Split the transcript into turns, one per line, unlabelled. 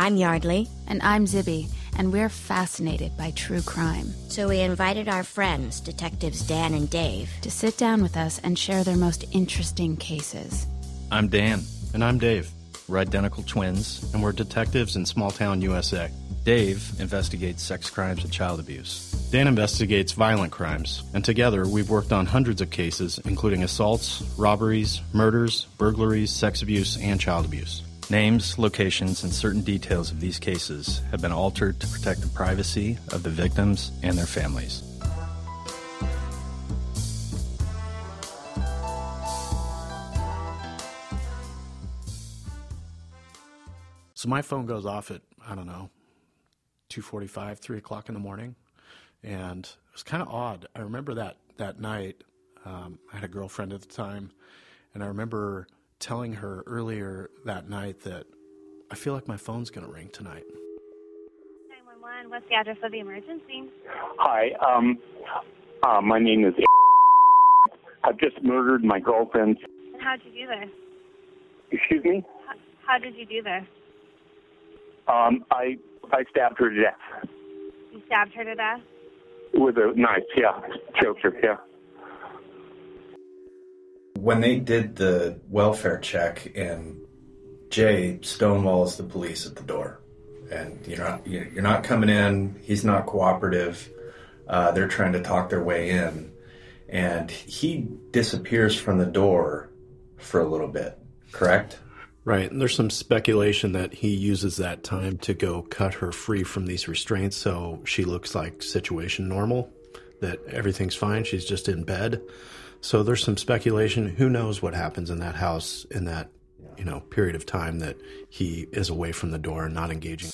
I'm Yardley.
And I'm Zibby, and we're fascinated by true crime.
So we invited our friends, Detectives Dan and Dave,
to sit down with us and share their most interesting cases.
I'm Dan.
And I'm Dave.
We're identical twins.
And we're detectives in small town USA.
Dave investigates sex crimes and child abuse.
Dan investigates violent crimes, and together we've worked on hundreds of cases, including assaults, robberies, murders, burglaries, sex abuse, and child abuse.
Names, locations, and certain details of these cases have been altered to protect the privacy of the victims and their families.
So my phone goes off at, I don't know, 2.45, 3 o'clock in the morning. And it was kind of odd. I remember that, that night, um, I had a girlfriend at the time, and I remember telling her earlier that night that I feel like my phone's going to ring tonight.
911, what's the address of the emergency?
Hi, um, uh, my name is. I've just murdered my girlfriend.
How'd you do this?
Excuse me.
How, how did you do this?
Um, I I stabbed her to death
You stabbed her to death?
with a knife. Yeah, choked her. Yeah.
When they did the welfare check, and Jay stonewalls the police at the door, and you're not you're not coming in. He's not cooperative. Uh, they're trying to talk their way in, and he disappears from the door for a little bit. Correct?
Right. And there's some speculation that he uses that time to go cut her free from these restraints so she looks like situation normal, that everything's fine. She's just in bed. So there's some speculation. Who knows what happens in that house in that, you know, period of time that he is away from the door and not engaging.